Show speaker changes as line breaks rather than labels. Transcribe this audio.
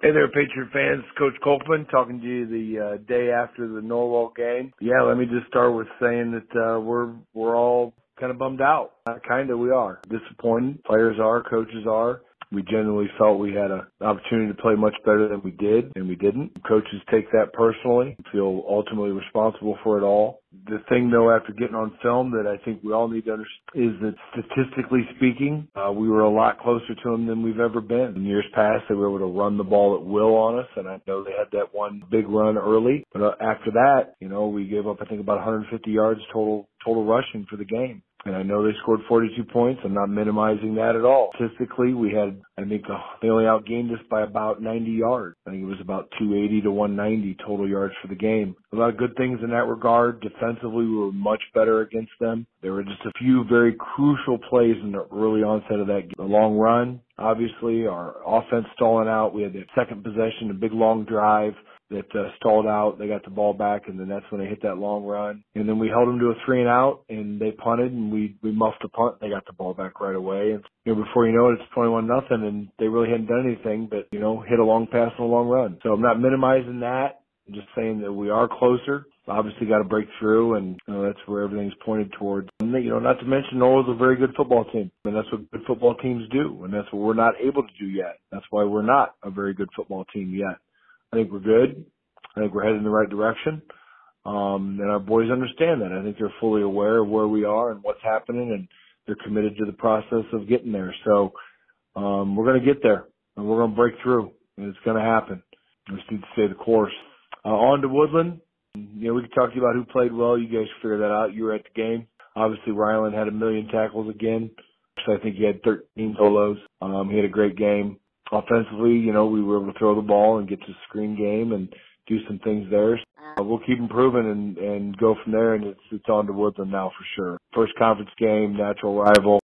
Hey there, Patriot fans. Coach Kolkman talking to you the uh, day after the Norwell game. Yeah, let me just start with saying that uh, we're we're all kind of bummed out. Uh, kind of, we are disappointed. Players are, coaches are. We generally felt we had an opportunity to play much better than we did, and we didn't. Coaches take that personally, feel ultimately responsible for it all. The thing, though, after getting on film that I think we all need to understand is that statistically speaking, uh, we were a lot closer to them than we've ever been. In years past, they were able to run the ball at will on us, and I know they had that one big run early. But uh, after that, you know, we gave up, I think, about 150 yards total total rushing for the game. And I know they scored 42 points. I'm not minimizing that at all. Statistically, we had, I think, uh, they only outgained us by about 90 yards. I think it was about 280 to 190 total yards for the game. A lot of good things in that regard. Defensively, we were much better against them. There were just a few very crucial plays in the early onset of that game. The long run, obviously, our offense stalling out. We had that second possession, a big long drive that uh, stalled out. They got the ball back, and then that's when they hit that long run. And then we held them to a three and out, and they punted, and we we muffed the punt. They got the ball back right away, and you know before you know it, it's twenty one nothing, and they really hadn't done anything but you know hit a long pass and a long run. So I'm not minimizing that. I'm just saying that we are closer. Obviously, got to break through, and you know, that's where everything's pointed towards. And, you know, not to mention Norwell's a very good football team, and that's what good football teams do, and that's what we're not able to do yet. That's why we're not a very good football team yet. I think we're good. I think we're headed in the right direction. Um, and our boys understand that. I think they're fully aware of where we are and what's happening, and they're committed to the process of getting there. So um, we're going to get there, and we're going to break through, and it's going to happen. We just need to stay the course. Uh, on to Woodland. You know, we can talk to you about who played well. You guys figure that out. You were at the game. Obviously, Ryland had a million tackles again. So I think he had 13 solos. Um, he had a great game. Offensively, you know, we were able to throw the ball and get to screen game and do some things there. Uh, we'll keep improving and and go from there. And it's it's on to Woodland now for sure. First conference game, natural rival.